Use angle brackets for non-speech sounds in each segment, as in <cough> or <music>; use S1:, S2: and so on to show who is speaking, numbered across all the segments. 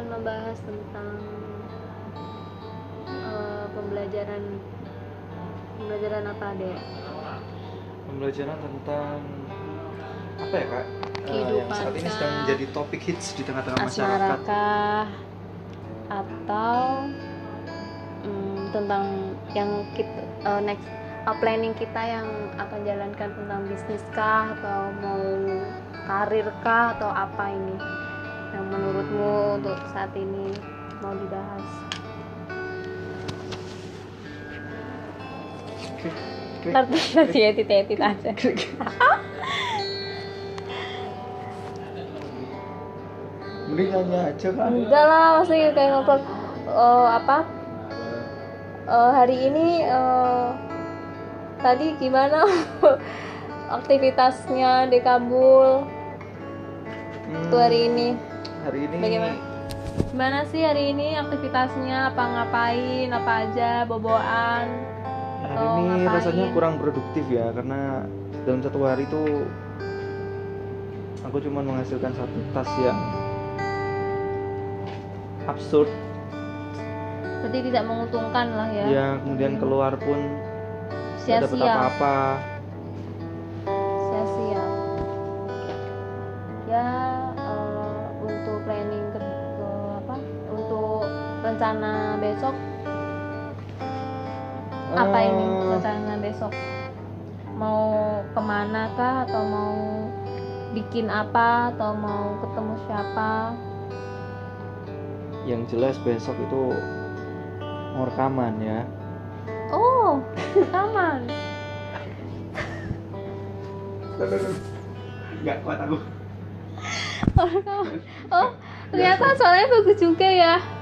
S1: akan membahas tentang eh, pembelajaran pembelajaran apa deh?
S2: Pembelajaran tentang apa ya kak? Eh, yang
S1: Kehidupan
S2: saat ini sedang menjadi topik hits di tengah-tengah masyarakat.
S1: Atau mm, tentang yang kita eh, next eh, planning kita yang akan jalankan tentang bisnis kah atau mau karir kah atau apa ini yang menurutmu untuk saat ini mau dibahas? Ntar nanti edit-edit aja.
S2: Mending nyanyi aja kan?
S1: Enggak lah, maksudnya kayak ngobrol eh, apa? Eh, hari ini eh, tadi gimana <laughs> aktivitasnya di Kabul waktu hari ini?
S2: Hari ini.
S1: Bagaimana? Gimana sih hari ini aktivitasnya? Apa ngapain? Apa aja? Boboan?
S2: Hari
S1: atau
S2: ini
S1: ngapain?
S2: rasanya kurang produktif ya karena dalam satu hari itu aku cuma menghasilkan satu tas yang absurd
S1: Berarti tidak menguntungkan lah ya?
S2: ya kemudian keluar pun
S1: Sia-sia.
S2: apa-apa
S1: rencana besok? Apa ini
S2: Eh,
S1: rencana besok? Mau ke mana kah? Atau mau bikin apa? Atau mau ketemu siapa?
S2: Yang jelas besok itu mau rekaman ya.
S1: Oh rekaman?
S2: Nggak kuat aku.
S1: Oh oh ternyata soalnya bagus juga ya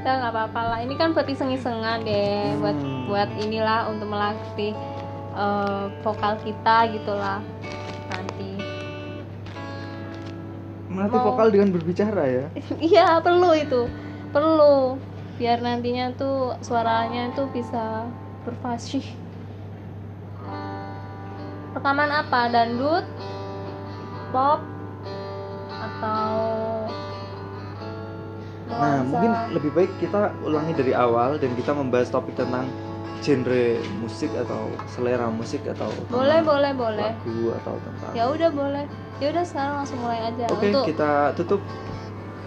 S1: ya nggak apa-apa lah. Ini kan buat iseng-isengan deh buat
S2: Hmm.
S1: buat inilah untuk melatih eh, vokal kita gitulah nanti.
S2: Melatih
S1: Mau-
S2: vokal dengan berbicara ya? <laughs>
S1: Iya perlu itu. Perlu. Biar nantinya tuh suaranya tuh bisa berfasih. Rekaman apa? Dangdut pop atau
S2: Nah, mungkin lebih baik kita ulangi dari awal dan kita membahas topik tentang genre musik atau selera musik atau
S1: boleh boleh boleh
S2: lagu atau tentang.
S1: ya udah boleh ya udah sekarang langsung mulai aja
S2: Oke,
S1: untuk
S2: kita tutup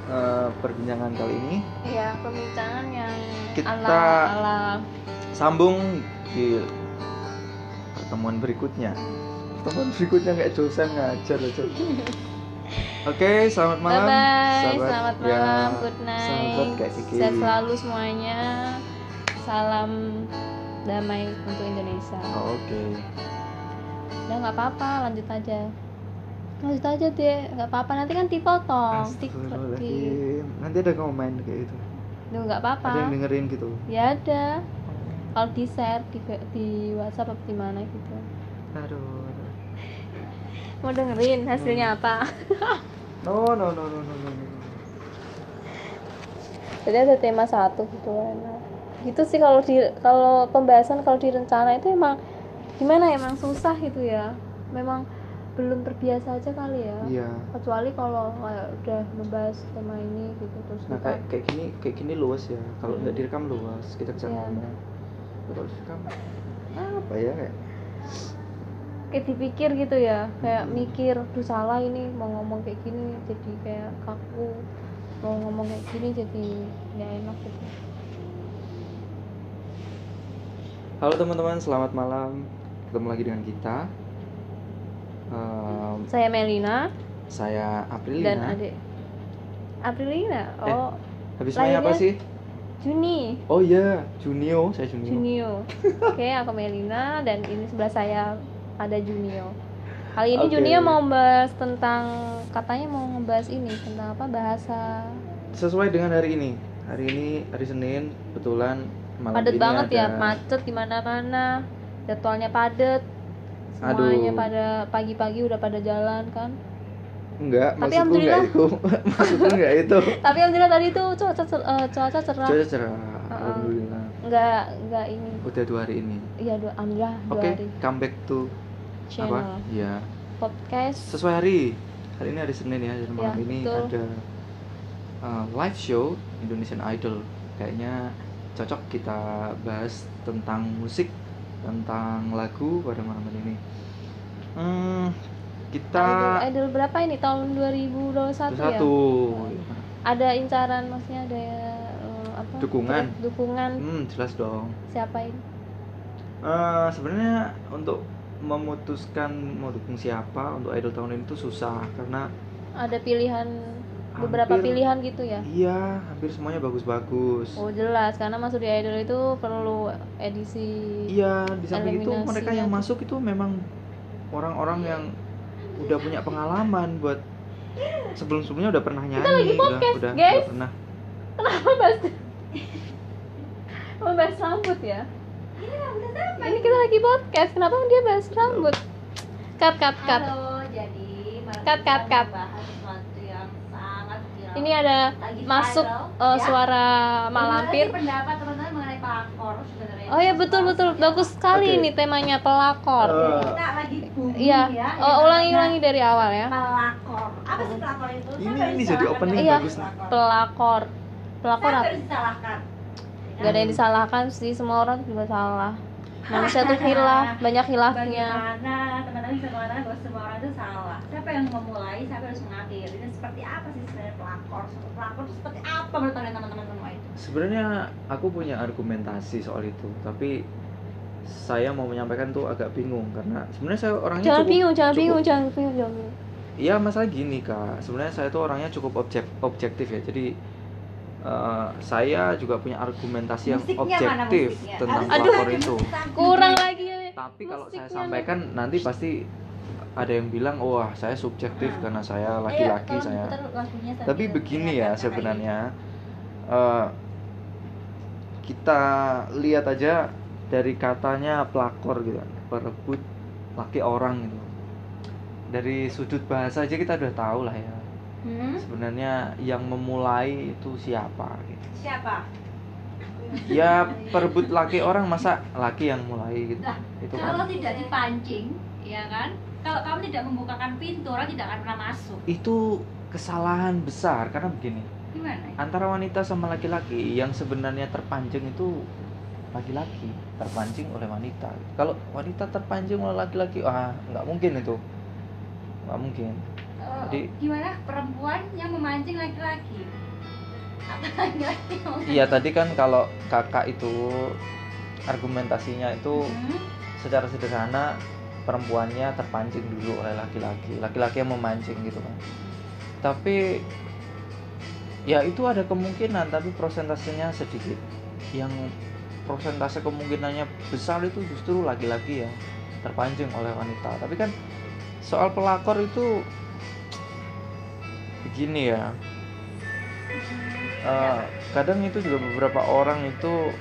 S2: eh, perbincangan kali ini.
S1: ya pembicaraan yang
S2: Kita-
S1: ala ala
S2: Sambung di pertemuan berikutnya. Pertemuan berikutnya kayak dosen ngajar aja. <laughs> Oke, selamat
S1: bye
S2: malam.
S1: bye
S2: sahabat.
S1: selamat
S2: Ya,
S1: malam good
S2: Sahabat
S1: night
S2: kayak Kiki.
S1: sehat selalu semuanya salam damai untuk Indonesia
S2: Oh, Oke.
S1: udah nggak apa-apa lanjut aja lanjut aja deh nggak apa-apa nanti kan dipotong di.
S2: Nanti ada komen kayak gitu.
S1: Duh, nggak apa-apa
S2: Ada yang dengerin gitu.
S1: ya ada kalau di share di, di WhatsApp apa di mana gitu
S2: Aduh.
S1: Mau dengerin hasilnya apa
S2: No, no, no, no, no, no. no.
S1: jadi ada tema satu gitu enak gitu sih kalau di kalau pembahasan kalau di rencana itu emang gimana ya emang susah gitu ya memang belum terbiasa aja kali ya
S2: Iya.
S1: kecuali kalau kayak udah membahas tema ini gitu terus
S2: Nah kayak kayak gini kayak gini luas ya. Kalau
S1: Hmm.
S2: nggak direkam luas, kita bisa
S1: Iya.
S2: ngomong. Kalau direkam apa ya kayak
S1: kayak dipikir gitu ya kayak mikir duh salah ini mau ngomong kayak gini jadi kayak kaku mau ngomong kayak gini jadi nggak enak gitu
S2: Halo teman-teman, selamat malam. Ketemu lagi dengan kita. Ehm,
S1: saya Melina
S2: saya Aprilina.
S1: dan adik Aprilina oh
S2: Habis main apa sih?
S1: Juni
S2: Oh iya, Junio, saya Junio.
S1: Junio <laughs> oke aku Melina dan ini sebelah saya ada Junio kali ini
S2: Oke.
S1: Junio mau membahas tentang katanya mau ngebahas ini tentang apa bahasa
S2: Sesuai dengan hari ini. Hari ini hari Senin, kebetulan malam
S1: padat
S2: ini
S1: banget ya
S2: ada-
S1: macet di mana-mana jadwalnya padat semuanya
S2: Aduh.
S1: pada pagi-pagi udah pada jalan kan
S2: Enggak,
S1: Tapi
S2: maksudku enggak itu. <laughs> maksudku enggak itu. <laughs>
S1: tapi alhamdulillah tadi tuh cuaca cer- eh, cuaca cerah
S2: Cuaca cerah, alhamdulillah.
S1: nggak nggak ini
S2: Udah dua hari ini.
S1: iya dua alhamdulillah dua
S2: Oke,
S1: hari
S2: come back to
S1: channel.
S2: Apa? Iya.
S1: podcast.
S2: Sesuai hari. Hari ini hari Senin ya, dan malam
S1: Ya,
S2: ini
S1: betul.
S2: ada uh, live show Indonesian Idol. Kayaknya cocok kita bahas tentang musik tentang lagu pada malam ini. Hmm, kita
S1: idol, idol berapa ini? Tahun 2021 ya?
S2: satu.
S1: Ada incaran maksudnya ada eh, apa?
S2: Dukungan.
S1: Dukungan.
S2: Hmm, jelas dong.
S1: Siapa ini?
S2: Eh, sebenarnya untuk memutuskan mau dukung siapa untuk idol tahun ini tuh susah karena
S1: ada pilihan beberapa
S2: Hampir.
S1: pilihan gitu ya?
S2: Iya hampir semuanya bagus-bagus.
S1: Oh jelas karena masuk di idol itu perlu edisi
S2: iya di samping itu mereka yang masuk itu memang orang-orang yang udah punya pengalaman buat sebelum-sebelumnya udah pernah nyanyi
S1: lagi
S2: udah
S1: podcast,
S2: udah,
S1: guys.
S2: udah pernah.
S1: Kenapa bahas <laughs> oh bahas rambut ya ini kita lagi podcast kenapa dia bahas rambut cut cut cut
S3: Halo, jadi
S1: Cut,
S3: ini
S1: cut, cut.
S3: sesuatu yang sangat viral.
S1: ini ada
S3: Lagi
S1: masuk
S3: viral,
S1: eh,
S3: ya.
S1: suara malampir
S3: pendapat teman-teman mengenai pelakor sebenarnya?
S1: oh ya betul betul bagus sekali
S2: Oke.
S1: ini temanya pelakor
S2: Eh,
S3: Kita lagi booming
S1: iya
S3: ya.
S1: oh, ulangi ulangi dari awal ya
S3: Pelakor. Apa sih pelakor itu?
S2: Ini- ini jadi opening
S1: Iya.
S2: bagus nih.
S3: pelakor?
S1: pelakor apa
S3: disalahkan?
S1: Gak ada yang disalahkan sih semua orang juga salah manusia tuh hilaf <laughs> banyak hilafnya
S3: Bagaimana teman-teman bisa mengatakan bahwa semua orang itu salah? Siapa yang memulai? Siapa yang harus mengakhiri? Dan seperti apa sih sebenarnya pelakor? Pelakor itu seperti apa menurut kalian teman-teman semua itu?
S2: sebenarnya aku punya argumentasi soal itu tapi saya mau menyampaikan tuh agak bingung karena sebenarnya saya orangnya
S1: jangan
S2: cukup
S1: bingung jangan
S2: cukup-
S1: bingung jangan bingung jangan bingung
S2: Iya masalah gini kak, sebenarnya saya tuh orangnya cukup objek objektif ya. Jadi eh, saya juga punya argumentasi yang
S3: Musiknya mana
S2: objektif tentang
S3: Harus
S2: pelakor itu.
S1: kurang lagi
S2: Tapi kalau saya sampaikan nanti pasti ada yang bilang, wah saya subjektif
S3: Hmm.
S2: karena saya
S3: Ayo,
S2: laki-laki
S3: tolong
S2: saya. Tapi begini ya sebenarnya eh, kita lihat aja dari katanya pelakor gitu, perebut laki orang gitu. Dari sudut bahasa aja kita udah tahu lah ya.
S3: Hmm?
S2: sebenarnya yang memulai itu siapa gitu.
S3: Siapa?
S2: ya perebut laki orang masa laki yang mulai gitu
S3: Lah,
S2: itu
S3: Kalau
S2: kan
S3: tidak dipancing, ya kan? Kalau kamu tidak membukakan pintu, orang tidak akan pernah masuk.
S2: itu kesalahan besar karena begini
S3: Gimana?
S2: antara wanita sama laki-laki yang sebenarnya terpancing itu laki-laki terpancing oleh wanita kalau wanita terpancing oleh laki-laki ah nggak mungkin itu nggak mungkin
S3: Eh,
S2: Jadi-
S3: gimana? Perempuan yang memancing laki-laki? Laki-laki <laughs>
S2: iya tadi kan kalau kakak itu argumentasinya itu
S3: Hmm?
S2: secara sederhana perempuannya terpancing dulu oleh laki-laki laki-laki yang memancing gitu kan. Tapi ya itu ada kemungkinan tapi prosentasenya sedikit. Yang prosentase kemungkinannya besar itu justru laki-laki yang terpancing oleh wanita. Tapi kan soal pelakor itu begini ya Eh, kadang itu juga beberapa orang itu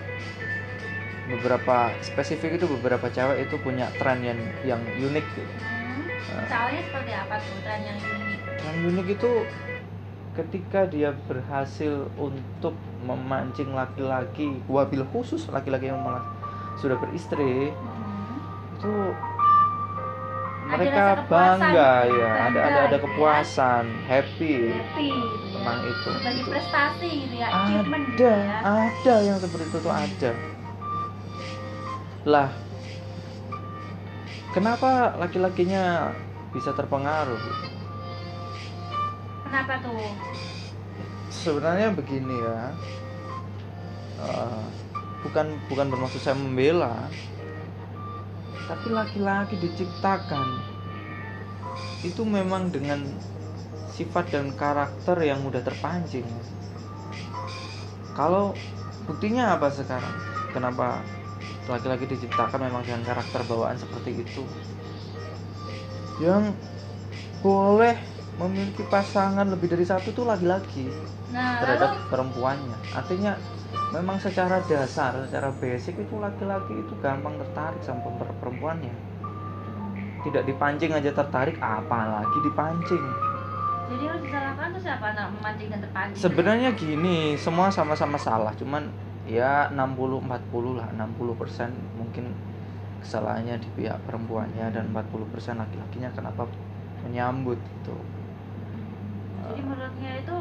S2: beberapa spesifik itu beberapa cewek itu punya tren yang yang unik gitu.
S3: Hmm? Soalnya seperti apa tuh tren yang unik?
S2: tren unik itu ketika dia berhasil untuk memancing laki-laki wabil khusus laki-laki yang malah sudah beristri
S3: Hmm?
S2: itu mereka
S3: kepuasan.
S2: bangga ya ada ada ada
S3: gitu ya.
S2: kepuasan happy
S3: Happy ya.
S2: tentang itu
S3: Bagi
S2: Gitu.
S3: prestasi gitu ya, achievement gitu
S2: ada
S3: ya.
S2: ada yang seperti itu tuh ada lah kenapa laki-lakinya bisa terpengaruh
S3: Kenapa tuh?
S2: sebenarnya begini ya Eh, bukan bukan bermaksud saya membela tapi laki-laki diciptakan itu memang dengan sifat dan karakter yang mudah terpancing. Kalau buktinya apa sekarang? Kenapa laki-laki diciptakan memang dengan karakter bawaan seperti itu? Yang boleh memiliki pasangan lebih dari satu tuh laki-laki
S3: Nah,
S2: terhadap
S3: lalu?
S2: perempuannya. Artinya memang secara dasar secara basic itu laki-laki itu gampang tertarik sama per- perempuannya tidak dipancing aja tertarik apalagi dipancing
S3: jadi yang disalahkan tuh siapa? Nah, memancing dan terpancing.
S2: sebenarnya gini semua sama-sama salah cuman ya 60 40 lah 60% mungkin kesalahannya di pihak perempuannya dan 40% laki-lakinya kenapa menyambut gitu
S3: jadi menurutnya itu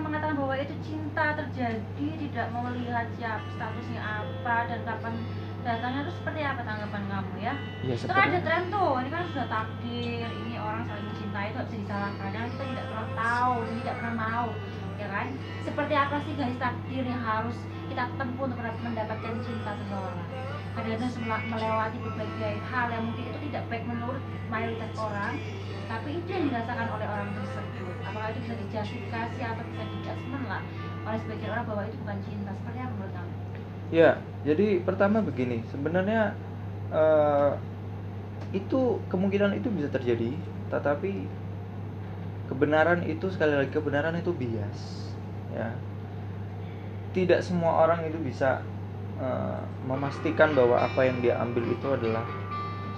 S3: mereka mengatakan bahwa itu cinta terjadi tidak melihat siapa statusnya apa dan kapan datangnya. Itu seperti apa tanggapan kamu ya?
S2: Ya
S3: itu kan ada tren tuh ini kan sudah takdir ini orang saling mencintai itu bisa disalahkan. Karena kita tidak pernah tahu dan tidak pernah mau ya kan? Seperti apa sih garis takdir yang harus kita tempuh untuk mendapatkan cinta seseorang? Kadang-kadang melewati berbagai hal yang mungkin itu tidak baik menurut mayoritas orang tapi itu yang dirasakan oleh orang tersebut. Apakah itu bisa dijustifikasi atau bisa dijudgment lah. Oleh sebagian orang bahwa itu bukan cinta. Seperti apa menurut kamu?
S2: ya jadi pertama begini. Sebenarnya eh, itu kemungkinan itu bisa terjadi. Tetapi kebenaran itu sekali lagi kebenaran itu bias ya. Tidak semua orang itu bisa eh, memastikan bahwa apa yang dia ambil itu adalah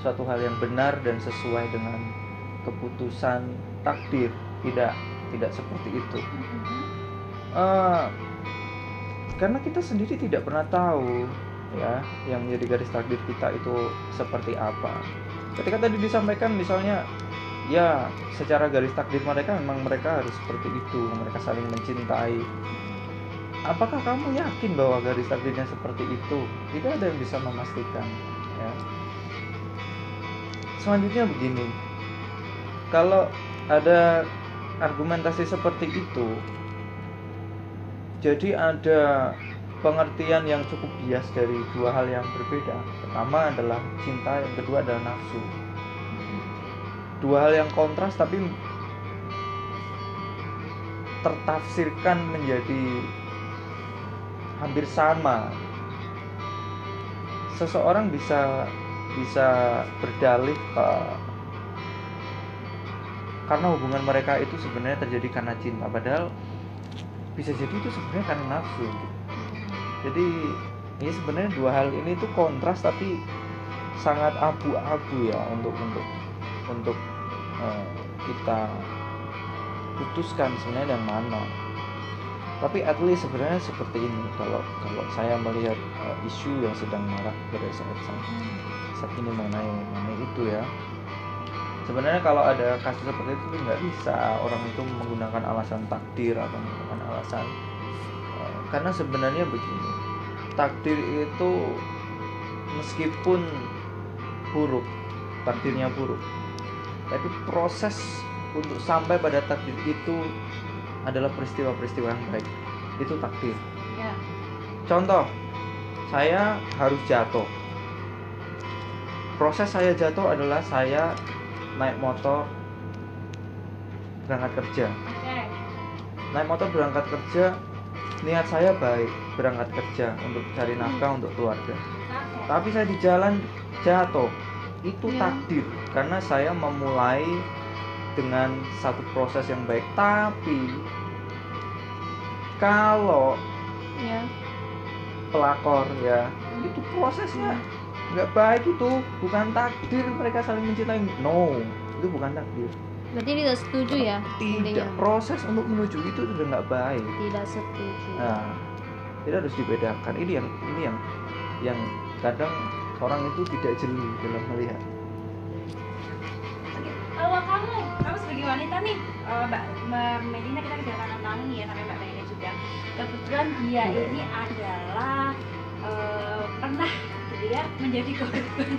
S2: suatu hal yang benar dan sesuai dengan keputusan takdir. Tidak tidak seperti itu. Eh, karena kita sendiri tidak pernah tahu ya yang menjadi garis takdir kita itu seperti apa. Ketika tadi disampaikan misalnya ya secara garis takdir mereka memang mereka harus seperti itu. Mereka saling mencintai. Apakah kamu yakin bahwa garis takdirnya seperti itu? Tidak ada yang bisa memastikan ya. Selanjutnya begini kalau ada argumentasi seperti itu jadi ada pengertian yang cukup bias dari dua hal yang berbeda. Pertama adalah cinta, yang kedua adalah nafsu. Dua hal yang kontras tapi tertafsirkan menjadi hampir sama. Seseorang bisa bisa berdalih ke- karena hubungan mereka itu sebenarnya terjadi karena cinta, padahal bisa jadi itu sebenarnya karena nafsu. Jadi ini sebenarnya dua hal ini tuh kontras tapi sangat abu-abu ya untuk untuk untuk eh, kita putuskan sebenarnya yang mana. Tapi at least sebenarnya seperti ini kalau kalau saya melihat eh, isu yang sedang marak pada saat, saat ini mengenai mengenai itu ya. Sebenarnya kalau ada kasus seperti itu nggak bisa orang itu menggunakan alasan takdir atau menggunakan alasan eh, karena sebenarnya begini takdir itu meskipun buruk takdirnya buruk tapi proses untuk sampai pada takdir itu adalah peristiwa-peristiwa yang baik. Itu takdir.
S3: Ya.
S2: contoh saya harus jatuh. Proses saya jatuh adalah saya naik motor berangkat kerja. Naik motor berangkat kerja niat saya baik berangkat kerja untuk cari nafkah untuk keluarga. Tapi saya di jalan jatuh. Itu
S1: Iya.
S2: takdir karena saya memulai dengan satu proses yang baik. Tapi kalau
S1: ya
S2: pelakor ya itu prosesnya nggak baik itu bukan takdir mereka saling mencintai. No itu bukan takdir.
S1: Berarti tidak setuju ya?
S2: Tidak
S1: intinya.
S2: proses untuk menuju itu sudah nggak baik.
S1: Tidak setuju.
S2: Nah, itu harus dibedakan. Ini yang ini yang yang kadang orang itu tidak jeli dalam melihat.
S3: Oke, Kalau kamu, kamu sebagai wanita nih, eh, Mbak Mbak Medina kita kedatangan tamu nih ya, sampai Mbak Medina juga. Kebetulan dia ini adalah eh, pernah ya menjadi korban.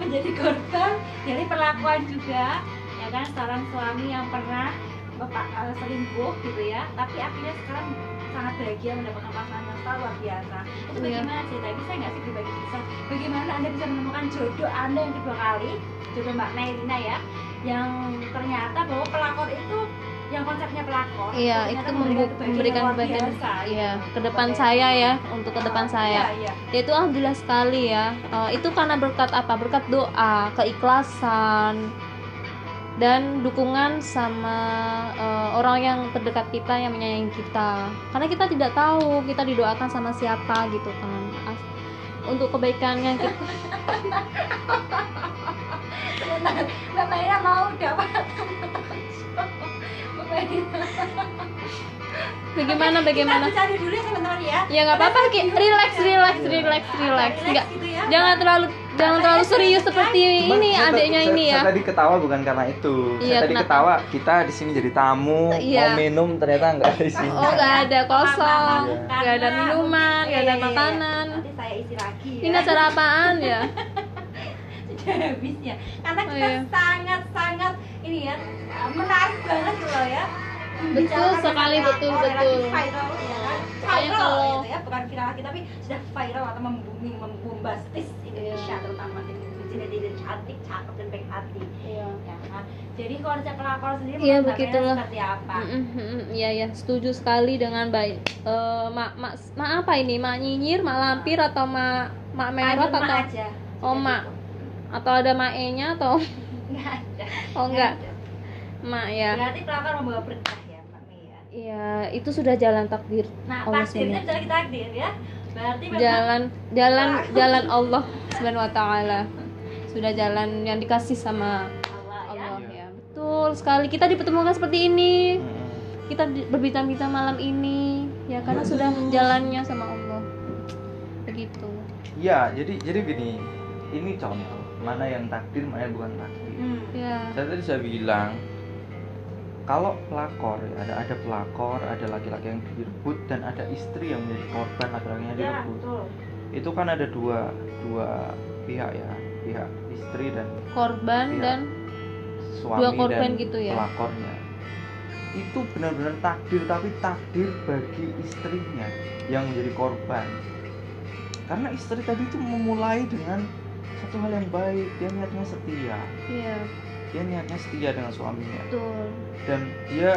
S3: Menjadi korban dari perlakuan juga ya kan? Seorang suami yang pernah bapak eh, selingkuh gitu ya. Tapi akhirnya sekarang sangat bahagia mendapatkan pasangan yang luar biasa. Itu
S1: Iya.
S3: bagaimana cerita bisa nggak sih berbagi kisah bagaimana anda bisa menemukan jodoh anda yang kedua kali? Jodoh mbak Melina ya. Yang ternyata bahwa pelakor itu yang konsepnya pelakor
S1: iya itu
S3: memberikan
S1: memberikan bagian
S3: biasa,
S1: iya
S3: gitu.
S1: ke depan saya ya untuk ke depan
S3: Ah,
S1: saya.
S3: iya, iya.
S1: Ya, itu alhamdulillah sekali ya. Eh, itu karena berkat apa? Berkat doa keikhlasan dan dukungan sama eh, orang yang terdekat kita yang menyayangi kita. Karena kita tidak tahu kita didoakan sama siapa gitu kan. As- untuk kebaikan yang kita <laughs>
S3: mbak mau dapat <laughs>
S1: bagaimana bagaimana
S3: kita bercanda dulu ya sebentar ya
S1: ya nggak apa-apa Ki. relax relax
S2: Iya.
S1: relax relax nggak
S3: gitu ya,
S1: jangan terlalu jangan terlalu serius seperti
S2: Cuman
S1: ini
S2: saya-
S1: adiknya
S2: saya-
S1: ini ya
S2: Saya tadi ketawa bukan karena itu.
S1: Iya,
S2: saya tadi
S1: kenapa?
S2: ketawa kita di sini jadi tamu
S1: Iya.
S2: mau minum ternyata nggak ada di sini.
S1: oh nggak ada kosong
S2: Iya.
S1: nggak ada minuman nggak ada
S3: Iya, iya, iya.
S1: makanan
S3: nanti saya isi lagi ya.
S1: ini acara apaan ya <laughs>
S3: sudah habisnya karena
S1: Oh,
S3: kita
S1: iya.
S3: sangat sangat ini ya menarik banget gitu loh ya.
S1: Betul sekali, betul, betul.
S3: viral ya kan? Viral
S1: kalau-
S3: gitu ya bukan viral lagi tapi sudah viral atau membumi membombastis Indonesia
S1: Iya.
S3: terutama di netizen cantik cakep dan baik hati.
S1: Iya.
S3: Ya kan? Jadi konsep pelakor sendiri
S1: Iya,
S3: seperti apa?
S1: Mm, mm, mm, Iya. Ya, setuju sekali dengan baik. Eh, mak, mak, mak apa ini? Mak nyinyir, mak lampir atau mak mak merah atau
S3: aja.
S1: Oh, mak. atau ada mak e-nya atau
S3: nggak ada
S1: oh enggak,
S3: Nggak ada.
S1: mak ya.
S3: berarti pelakor membawa berkah ya Mbak Mia
S1: Iya, itu sudah jalan takdir.
S3: Nah,
S1: Allah
S3: takdirnya bisa kita takdir ya. Berarti memang
S1: Jalan jalan jalan Allah Subhanahu wa taala. Sudah jalan yang dikasih sama
S3: Allah ya.
S1: Allah ya. Betul sekali. Kita dipertemukan seperti ini.
S2: Mm-mm.
S1: Kita berbincang-bincang malam ini ya karena sudah jalannya sama Allah. Begitu.
S2: Iya, jadi jadi gini. Ini contoh mana yang takdir, mana yang bukan takdir.
S3: Hmm.
S1: Ya.
S2: Saya tadi saya bilang kalau pelakor ya, ada ada pelakor, ada laki-laki yang direbut dan ada istri yang menjadi korban laki-laki yang
S3: Ya,
S2: direbut.
S3: betul.
S2: Itu kan ada dua dua pihak ya, pihak istri dan
S1: Korban
S2: Iya.
S1: dan
S2: suami
S1: Dua korban
S2: dan
S1: gitu ya?
S2: pelakornya. Itu benar-benar takdir tapi takdir bagi istrinya yang menjadi korban. Karena istri tadi itu memulai dengan satu hal yang baik, dia niatnya setia.
S1: iya,
S2: Dia niatnya setia dengan suaminya
S1: betul.
S2: dan dia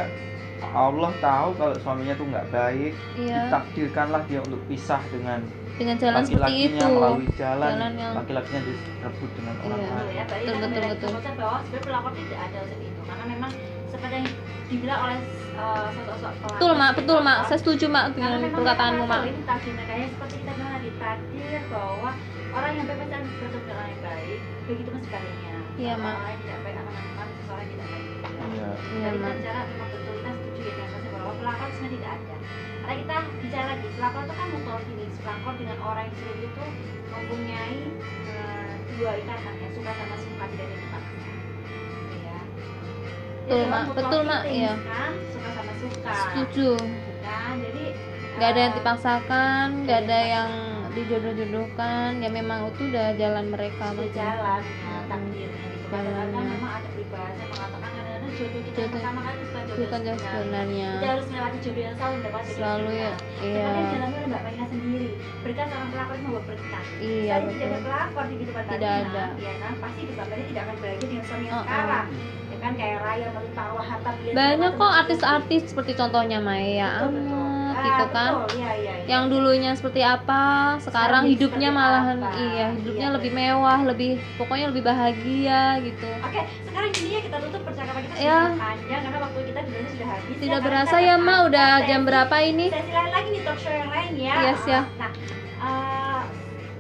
S2: Allah tahu kalau suaminya tuh nggak baik,
S1: Iya.
S2: ditakdirkanlah dia untuk pisah dengan
S1: Dengan jalan seperti
S2: laki-lakinya
S1: itu.
S2: melalui jalan,
S1: Jalan yang-
S2: laki-lakinya direbut dengan orang
S1: Iya.
S3: Betul
S2: lain.
S3: ya.
S1: Betul, betul, betul.
S3: bahwa sebenarnya pelakor tidak ada seperti itu karena memang seperti yang dibilang oleh uh, sosok-sosok pelakor.
S1: Betul, Mak. Betul, Mak.
S3: pelakor,
S1: Saya setuju, Mak, dengan perkataanmu, Mak.
S3: Ini takdir mereka ya seperti kita bilang tadi takdir bahwa orang yang akan bertemu dengan orang yang baik. Begitu pun sebaliknya.
S1: Iya, Mak.
S3: Orang yang tidak baik akan menemukan seseorang yang tidak baik.
S2: Iya.
S1: Iya, Mak.
S3: kita bicara memang betul kita setuju ya dengan konsep bahwa pelakor sebenarnya tidak ada. Karena kita bicara lagi pelakor itu kan mutual feelings. Pelakor dengan orang yang selingkuh itu mempunyai eh, dua ikatan ya suka sama suka tidak ada yang dipaksa. Gitu ya. Jadi
S1: Betul, Mak. Betul, Mak. Iya.
S3: Kan suka sama suka.
S1: Setuju.
S3: Kan. Jadi
S1: Gak ada yang
S3: eh,
S1: dipaksakan, gak ada
S3: dipaksakan.
S1: yang dijodoh-jodohkan. Ya memang itu udah jalan mereka.
S3: sudah jalan ya,
S1: Hmm.
S3: takdirnya gitu.
S1: Jalannya.
S3: memang ada peribahasa yang mengatakan kadang-kadang jodoh kita
S1: Jodoh-
S3: pertama kali bukan jodoh
S1: Bukan jodoh
S3: sebenarnya. Kita harus melewati jodoh yang selalu mendapat jodoh
S1: Selalu ya. Iya.
S3: Dialami oleh Mbak Marina sendiri. Berkah seorang pelakor membawa berkah.
S1: Iya,
S3: Saya tidak ada
S1: betul.
S3: pelakor di kehidupan
S1: Tidak ada.
S3: Ya kan pasti Mbak Marina tidak akan bahagia dengan suami yang
S1: Uh-uh.
S3: sekarang. Ya kan kayak Raya Melita Wahata
S1: Banyak kok
S3: macam.
S1: artis-artis seperti contohnya Maya
S3: Betul, betul. Ah,
S1: gitu kan.
S3: betul. Iya, iya, iya.
S1: Yang dulunya seperti apa, sekarang
S3: Sekarang
S1: hidupnya malahan
S3: apa.
S1: iya, hidupnya
S3: Iya,
S1: lebih
S3: betul.
S1: mewah, lebih pokoknya lebih bahagia gitu.
S3: Oke, sekarang gini ya kita tutup percakapan kita
S1: Ya.
S3: panjang karena waktu kita sebenarnya sudah habis.
S1: Tidak
S3: ya,
S1: berasa ya, Ma, udah
S3: sesi-
S1: jam berapa ini?
S3: Sesi lain lagi nih talk show yang lain ya.
S1: Yes, ya.
S3: Nah, eh,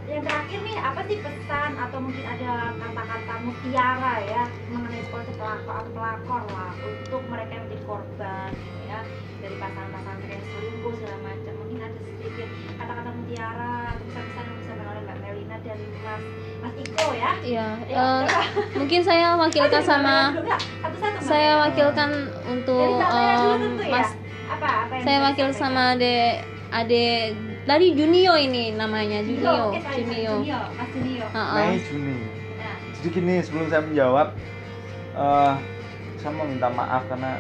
S3: yang terakhir nih apa sih pesan atau mungkin ada kata-kata mutiara ya mengenai konsep pelakor pelakor lah untuk mereka yang menjadi korban ya dari pasangan-pasangan yang selingkuh segala macam mungkin ada sedikit kata-kata mutiara atau pesan-pesan yang bisa oleh Mbak Melina dan Mas Mas Iko ya.
S1: Iya,
S3: Ya,
S1: eh,
S3: coba.
S1: mungkin saya wakilkan
S3: Aduh,
S1: sama?
S3: Satu-satu, Mbak.
S1: saya wakilkan
S3: Dari
S1: untuk
S3: dulu
S1: em,
S3: tentu ya.
S1: Mas
S3: apa apa yang
S1: saya wakil
S3: disampaikan?
S1: sama ade ade dari Junio ini namanya
S3: Junio,
S1: Junio
S3: sorry,
S1: Junio
S3: Junio, Mas Junio.
S1: Heeh.
S2: Mei Juni.
S3: Nah,
S2: Jadi gini sebelum saya menjawab, eh saya mau minta maaf karena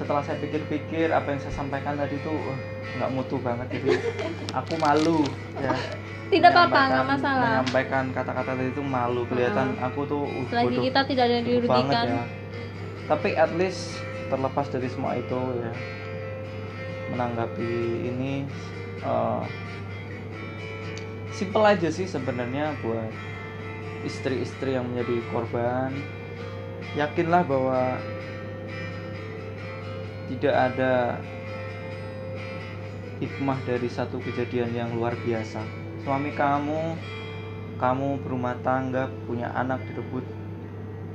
S2: setelah saya pikir-pikir apa yang saya sampaikan tadi tuh eh, nggak mutu banget jadi aku malu ya.
S1: Tidak apa-apa nggak masalah.
S2: menyampaikan kata-kata tadi itu malu. Kelihatan aku tuh uh,
S1: selagi
S2: bodoh,
S1: kita tidak ada yang dirugikan.
S2: ya. Tapi at least terlepas dari semua itu ya menanggapi ini eh, simple aja sih sebenarnya buat istri-istri yang menjadi korban. Yakinlah bahwa tidak ada hikmah dari satu kejadian yang luar biasa. Suami kamu kamu berumah tangga punya anak direbut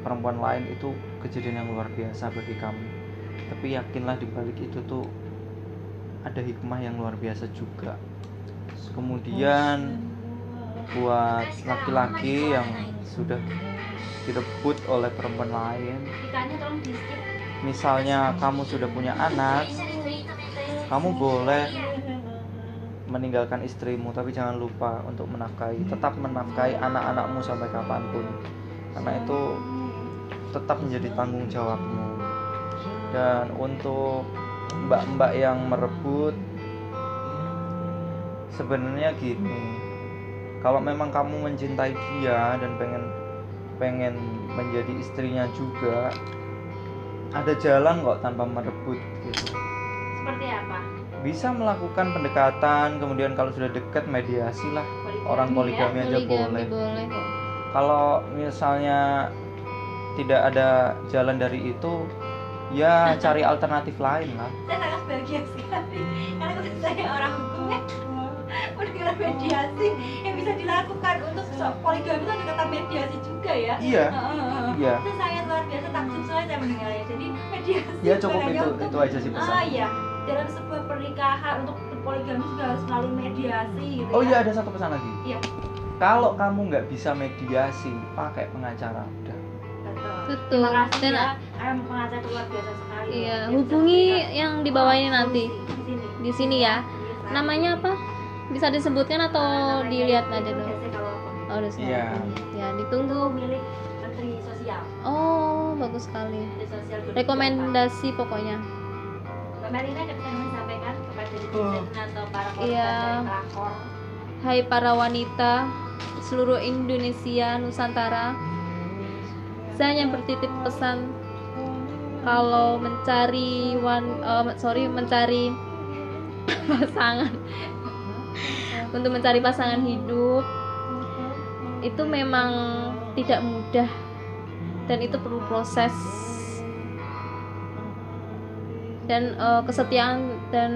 S2: perempuan lain itu kejadian yang luar biasa bagi kamu. Tapi yakinlah di balik itu tuh ada hikmah yang luar biasa juga. Kemudian buat laki-laki yang sudah direbut oleh perempuan lain Misalnya kamu sudah punya anak kamu boleh meninggalkan istrimu tapi jangan lupa untuk menafkahi tetap menafkahi anak-anakmu sampai kapan pun. Karena itu tetap menjadi tanggung jawabmu. Dan untuk mbak-mbak yang merebut sebenarnya gini kalau memang kamu mencintai dia dan pengen pengen menjadi istrinya juga ada jalan kok tanpa merebut gitu.
S3: Seperti apa?
S2: bisa melakukan pendekatan kemudian kalau sudah dekat mediasi lah. Orang poligami aja
S1: Poligami
S2: boleh.
S1: boleh kok.
S2: Kalau misalnya tidak ada jalan dari itu ya <laughs> cari alternatif lain lah.
S3: Saya sangat bahagia sekali. Karena saya orang hukum ya. Mendengar mediasi. Yang bisa dilakukan untuk poligami itu ada kata mediasi juga ya.
S2: iya.
S3: Heeh.
S2: iya.
S3: Itu saya luar biasa. Takjub saya mendengarnya. Jadi mediasi
S2: ya cukup itu
S3: untuk
S2: itu aja sih pesan
S3: Ah iya, dalam sebuah pernikahan untuk poligami juga harus melalui mediasi gitu
S2: oh
S3: ya.
S2: iya ada satu pesan lagi
S3: Iya.
S2: kalau kamu nggak bisa mediasi pakai pengacara udah
S3: Betul. Terima kasih
S1: dan
S3: ya. Karena pengacara itu luar biasa sekali.
S1: Iya,
S3: bisa
S1: hubungi yang di bawah ini nanti.
S3: di sini.
S1: di sini ya
S3: Bisa.
S1: namanya apa bisa disebutkan atau
S3: Namanya
S1: dilihat aja dulu
S3: biasanya kalau apa?
S1: oh udah.
S2: Iya.
S1: ya
S3: Itu
S1: ditunggu
S3: milik.
S1: Oh bagus sekali
S3: Menteri Sosial 2008.
S1: rekomendasi pokoknya
S3: Mbak ingin disampaikan kepada netizen atau para korban
S1: Iya.
S3: pelakor?
S1: Hai para wanita seluruh Indonesia Nusantara saya hanya bertitip pesan kalau mencari wan eh, sorry mencari <laughs> pasangan untuk mencari pasangan hidup itu memang tidak mudah dan itu perlu proses dan eh, kesetiaan dan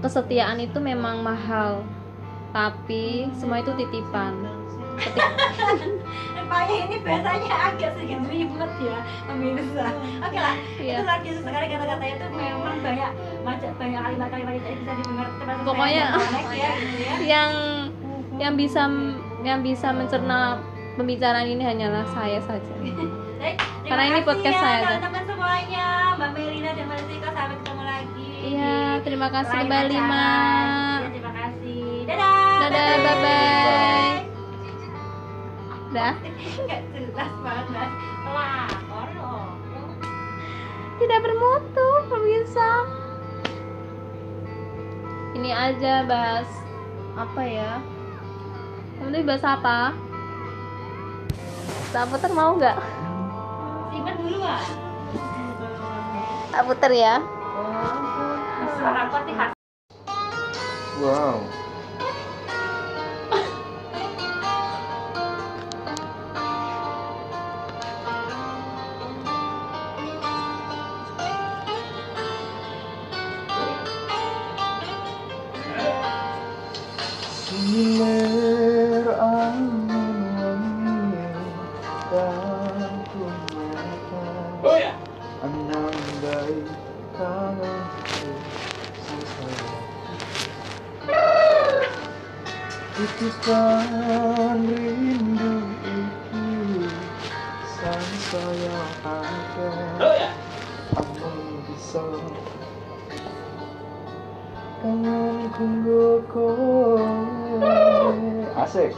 S1: kesetiaan itu memang mahal tapi semua itu titipan
S3: Rupanya <laughs> ini bahasanya agak sedikit ribet ya pemirsa. Oke lah,
S1: Iya.
S3: itu biasa sekali kata-katanya itu memang banyak macam banyak kalimat-kalimat yang bisa didengar teman
S1: Pokoknya-
S3: ya, <laughs> gitu ya.
S1: yang yang bisa yang bisa mencerna pembicaraan ini hanyalah saya saja <laughs>
S3: Baik,
S1: Karena ini podcast
S3: ya,
S1: saya
S3: teman-teman semuanya, Mbak Melina dan Mbak Sika sampai ketemu lagi.
S1: iya terima kasih Mbak. Lima
S3: Iya, terima kasih. Dadah.
S1: Dadah, bye-bye. dah <laughs>
S3: Enggak jelas banget, loh.
S1: tidak bermutu pemirsa ini aja bahas apa ya nanti bahas apa tak puter mau nggak
S3: Simpen dulu, ah.
S1: tak puter ya
S3: Kak.
S2: wow Asik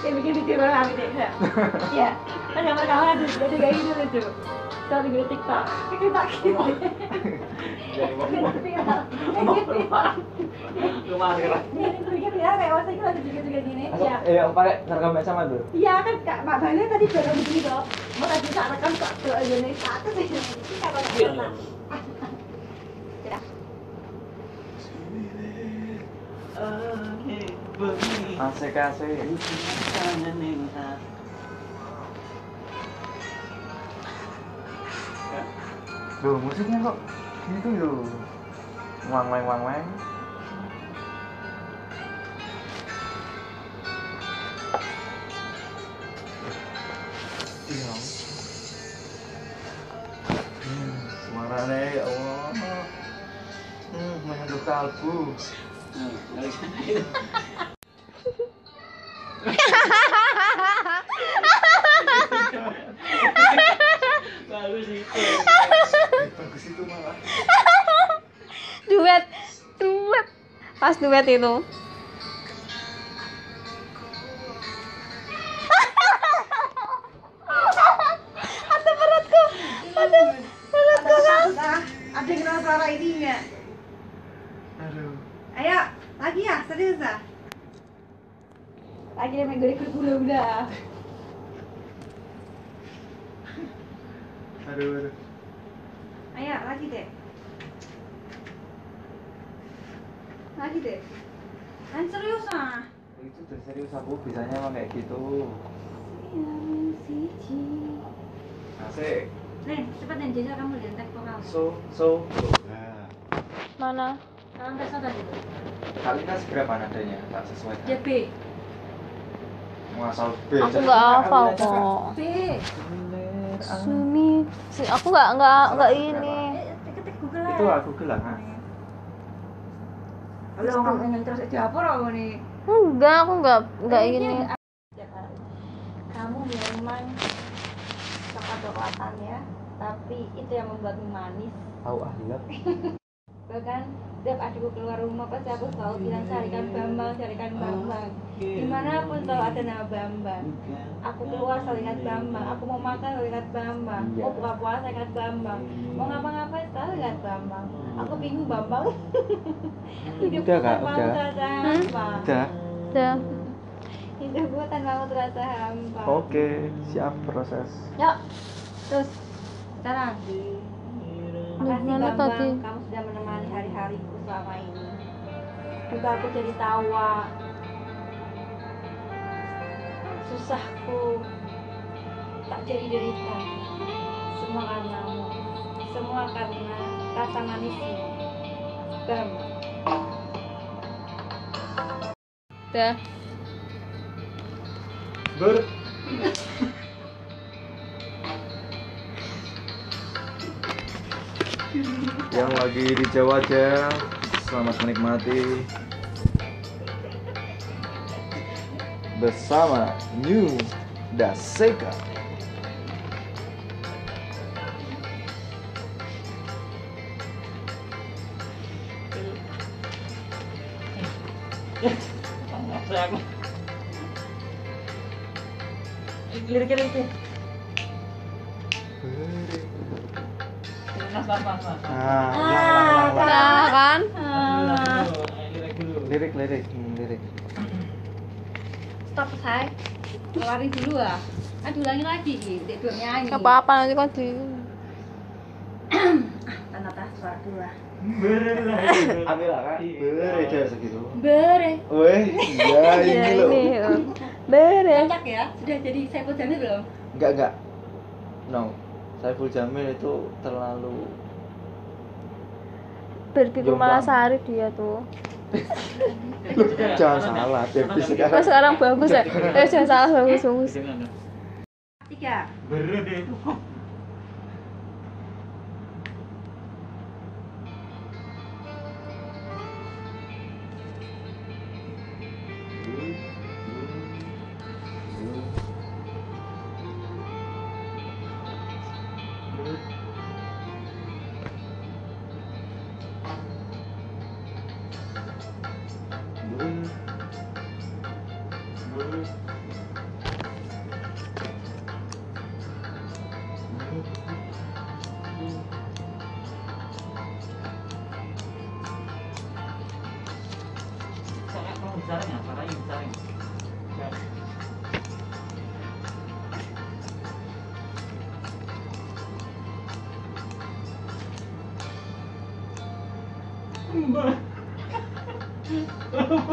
S3: Ya bikin video orang deh. Ya. Kan gambar kamu ada ada kayak gitu lucu. Kalau di TikTok, kita gitu. Bikin ya kayak waktu itu lagi juga gini. Ya.
S2: Eh, yang pakai seragam sama tuh.
S3: Iya kan Kak Mbak tadi begini kok. Mau tadi tak rekam kok tuh ini satu sih. Ini kalau nggak pernah. Ya.
S2: Asik asik. Duh, musiknya kok gitu yo. Wang wang wang wang. Kalbu
S4: bagus itu.
S2: Bagus itu malah.
S1: Duet. Duet. Pas duet itu
S3: tes soda gitu.
S2: kali kan segera nadanya tak sesuai
S3: Ya B.
S2: ngasal B
S1: aku nggak
S2: kan
S1: hafal kok
S3: B.
S2: Ah.
S1: Sumi Si- aku nggak nggak nggak ini
S3: Eh, ketik Google lah.
S2: itu aku gelang kan
S3: Kalau kamu ingin terus aja apa aku nih?
S1: enggak aku nggak nggak
S3: Ini
S1: ini
S3: Kamu memang coklat-coklatan ya, tapi itu yang membuatmu manis.
S2: tahu ahlak <laughs>
S3: bahkan setiap adikku keluar rumah pasti aku selalu bilang carikan Bambang carikan Bambang. Di mana pun selalu ada nama Bambang. Aku keluar selalu ingat Bambang. Aku mau makan selalu ingat Bambang.
S2: Iya.
S3: mau buka puasa ingat Bambang. Mau ngapa-ngapain selalu ingat Bambang. Aku bingung Bambang. <laughs> Hidupku
S2: Udah, Kak,
S3: tanpa
S2: udah.
S3: terasa
S1: Hmm?
S3: hampa
S2: udah.
S1: Udah.
S3: Hidupku tanpa terasa hampa.
S2: Oke siap proses.
S3: Yuk terus sekarang Makasih
S1: Gimana
S3: Bambang,
S1: tadi?
S3: kamu sudah menemani hari-hariku selama ini. Juga aku jadi tawa. Susahku tak jadi derita. Semua karenamu. Semua karena rasa manismu. Bambang.
S1: udah
S2: ber <laughs> yang lagi di Jawa aja selamat menikmati. Bersama New Daseka.
S4: Liriknya liriknya
S2: Nah, ulang, ulang, ulang,
S1: nah kan
S4: lirik dulu
S2: lirik lirik hmm, lirik
S3: Stop say. Keluarin dulu ah. Aduh ulangi lagi, Dek dua nyanyi.
S1: nggak apa apa nanti kok di
S3: Tanda tas suara dulu ah.
S2: ambil lah kan ber aja segitu
S3: Bere.
S2: weh iya ini
S1: ya
S2: loh
S1: ini oh. beres
S3: Cocok ya? Sudah jadi Saiful Jamil belum?
S2: enggak enggak no Saiful Jamil itu terlalu
S1: berpikir malah sehari dia tuh. <laughs>
S2: Jangan salah Devi
S1: Kok
S2: sekarang
S1: sekarang bagus ya? Eh jangan salah bagus bagus.
S3: Tiga.
S4: bener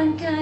S4: Blanca.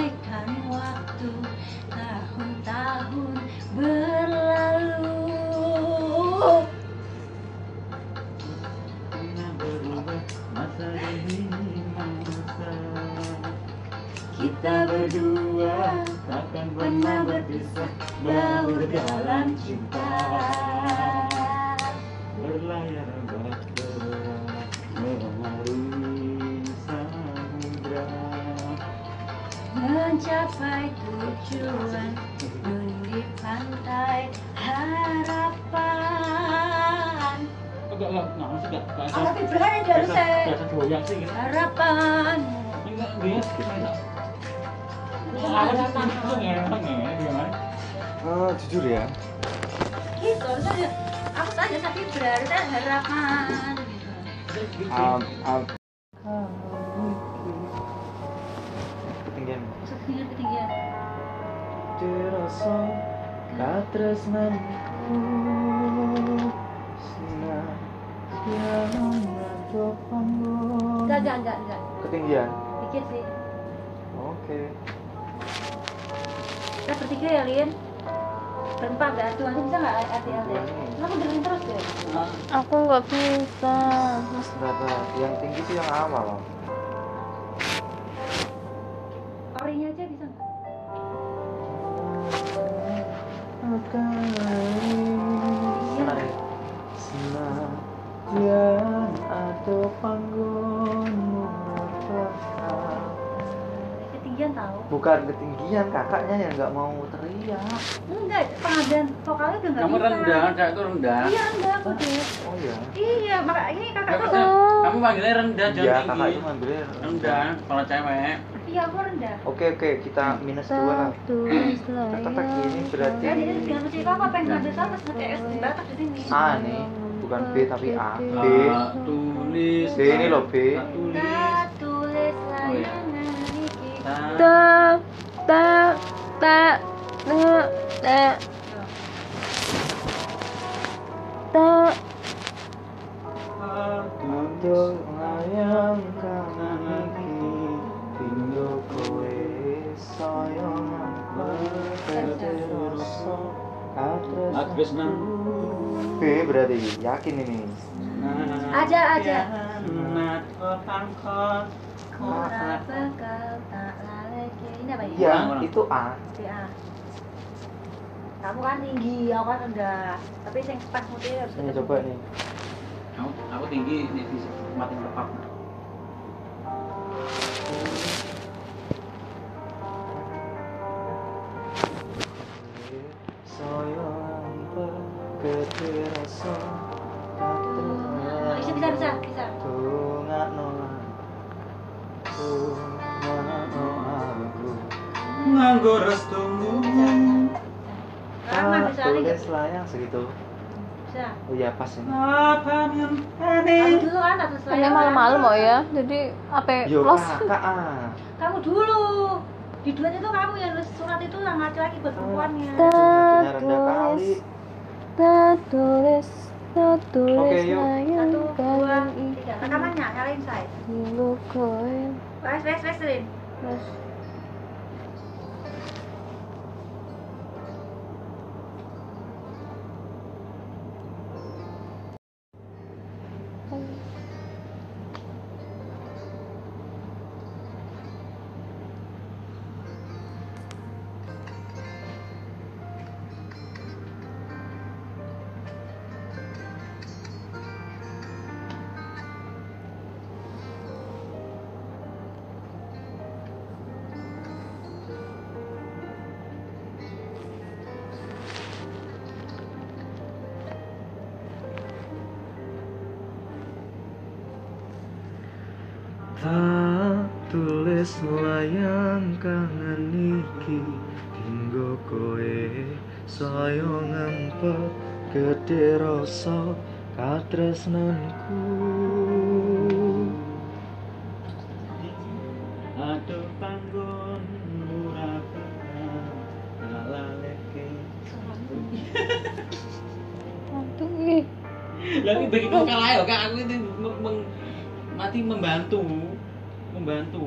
S4: Gitu
S3: saya Aku saja tapi harapan gitu.
S2: Um, um, ketinggian.
S3: Ketinggian ketinggian.
S2: Dirasa katresnanku Senang atau panggung
S3: Enggak enggak enggak enggak.
S2: Ketinggian?
S3: Dikit sih.
S2: Oke.
S3: Kita bertiga ya Lin Berempat dah tuh nanti bisa nggak hati-hati Kenapa dengerin terus ya?
S1: aku nggak bisa Mas,
S2: Berapa? Yang tinggi sih yang awal Bukan ketinggian, kakaknya yang nggak mau teriak.
S3: Enggak, pengambilan vokalnya udah nggak
S5: Kamu
S3: bisa.
S5: rendah, Kak, itu rendah.
S3: Iya rendah aku deh
S2: Oh iya?
S3: Iya, maka ini kakak
S5: Kamu,
S3: tuh.
S5: kamu panggilnya rendah,
S2: Iya,
S5: jangan
S2: kakak
S5: tinggi.
S2: itu manggilnya
S5: Rendah, kalau cewek.
S3: Iya aku rendah.
S2: Oke oke, kita minus dua lah. Kata gini berarti
S3: Ya jadi dengan kecil kakak pengen ngambil sama seperti S di Batak di sini.
S2: A nih, bukan B tapi A. B.
S5: Tulis.
S2: B ini loh B.
S5: tulis
S3: Tak
S5: tak
S1: tak tak tak tak tak
S2: Untuk melayangkan iki Tinggal kowe. B berarti yakin ini
S3: Aja, aja. Bakal tak Ini apa ya?
S2: Iya itu A
S3: A. Kamu kan tinggi, aku kan rendah Tapi yang pas mutir harus
S2: Ini
S3: ketemu.
S2: coba nih
S5: Aku, aku tinggi di, di tempat yang tepat. Nganggo restumu.
S3: Mah bisa lagi
S2: tulis layang segitu.
S3: Bisa.
S2: Oh iya pas ini.
S5: Apa yang
S3: Kamu dulu kan atas
S1: ini malam-malam oh ya. Jadi apa
S2: Yo
S1: close.
S2: Kakak
S3: Kamu dulu. Di duet itu kamu yang nulis surat itu yang laki-laki buat perempuannya.
S1: Tak
S2: Lagunya rendah kali.
S1: tulis tak tulis tak tulis
S2: Oke, yuk.
S3: Satu, dua, tiga. Rekamannya, nyalain saya
S1: ilu koin
S3: Wes, wes, wes, Rin
S4: dadi rasa katresnanku. Aduh panggon murah ngalaleke
S2: Mantu eh.
S3: Lagi bagi kok kalah ya Kak? Aku itu mati membantu membantu.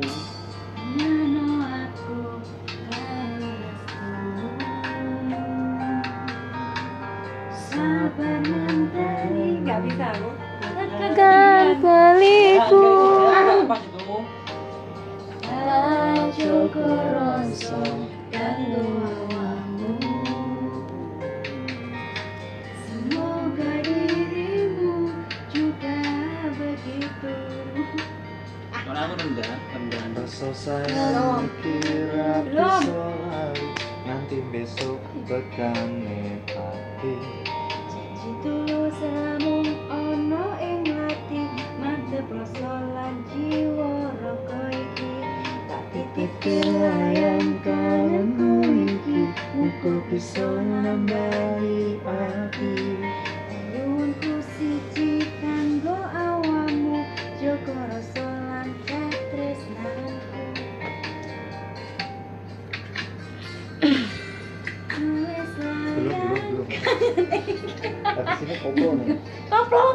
S4: koplo nih.
S1: Koplo?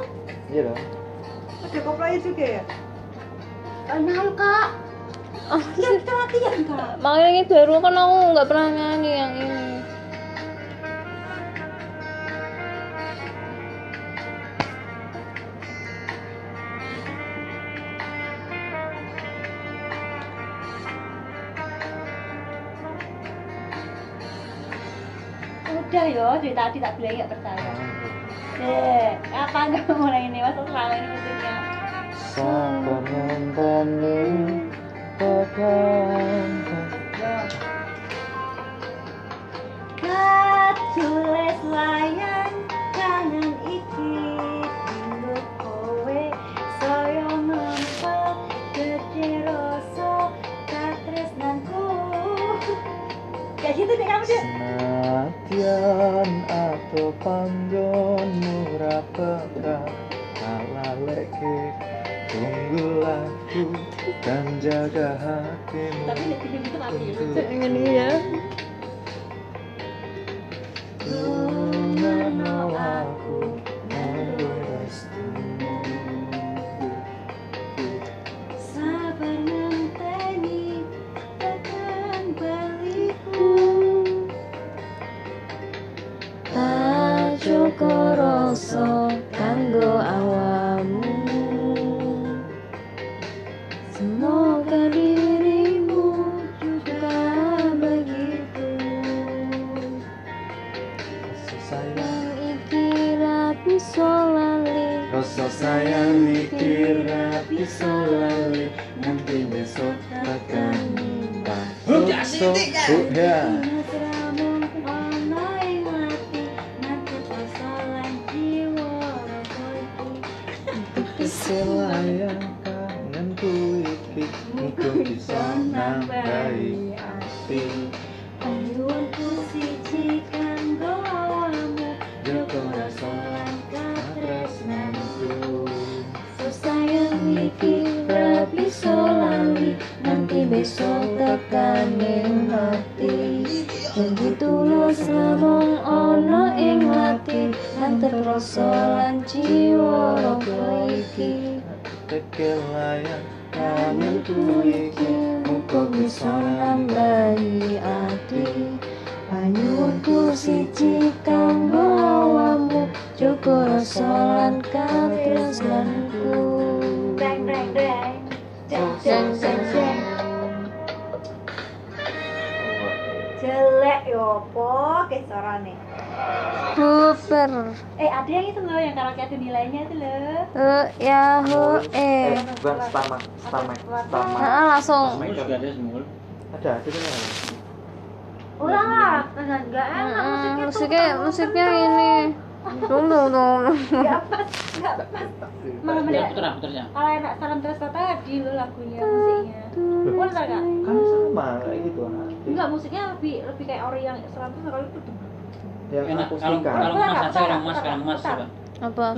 S4: Iya dong.
S1: Ada koplonya juga ya?
S6: Kenal kak.
S2: Oh,
S1: ya kita latihan kak.
S2: Makanya ini baru kan aku nggak pernah nyanyi yang ini.
S6: Udah ya dari tadi tak bilang nggak percaya. Iya, kapan mulai ini? Masa selama ini musiknya?
S4: Sampai mentani pekan
S6: Katulis layang kangen iki Induk kowe soyo mempet Gede rasa katresnanku
S1: Kayak gitu deh kamu sih
S4: Senatian atau panggilan tekan halaleke Tunggulah ku dan jaga hatimu
S1: Tapi
S2: ini ya. rasa
S6: lan jiwa iki?
S1: Kekelayan kangen kuwi. karaoke itu nilainya itu loh.
S2: Uh, eh, ya,
S4: eh.
S2: eh
S4: bukan stama, stama, stama.
S2: Nah, langsung.
S3: Stama ada semul.
S4: Ada, ada juga.
S1: Ulang lah, iya. enggak enak musiknya.
S2: Musiknya, musiknya ini.
S1: Dong dong dong.
S3: Enggak pas, enggak pas. Malah mendadak.
S4: Putar putarnya.
S3: Kalau enak salam terus kata tadi lo lagunya, musiknya. Boleh enggak?
S2: Kan sama kayak gitu.
S3: Enggak, musiknya lebih lebih kayak ori yang salam terus kalau itu
S2: yang
S4: enak kalau kalau mas kalau mas kalau mas coba
S1: Apa?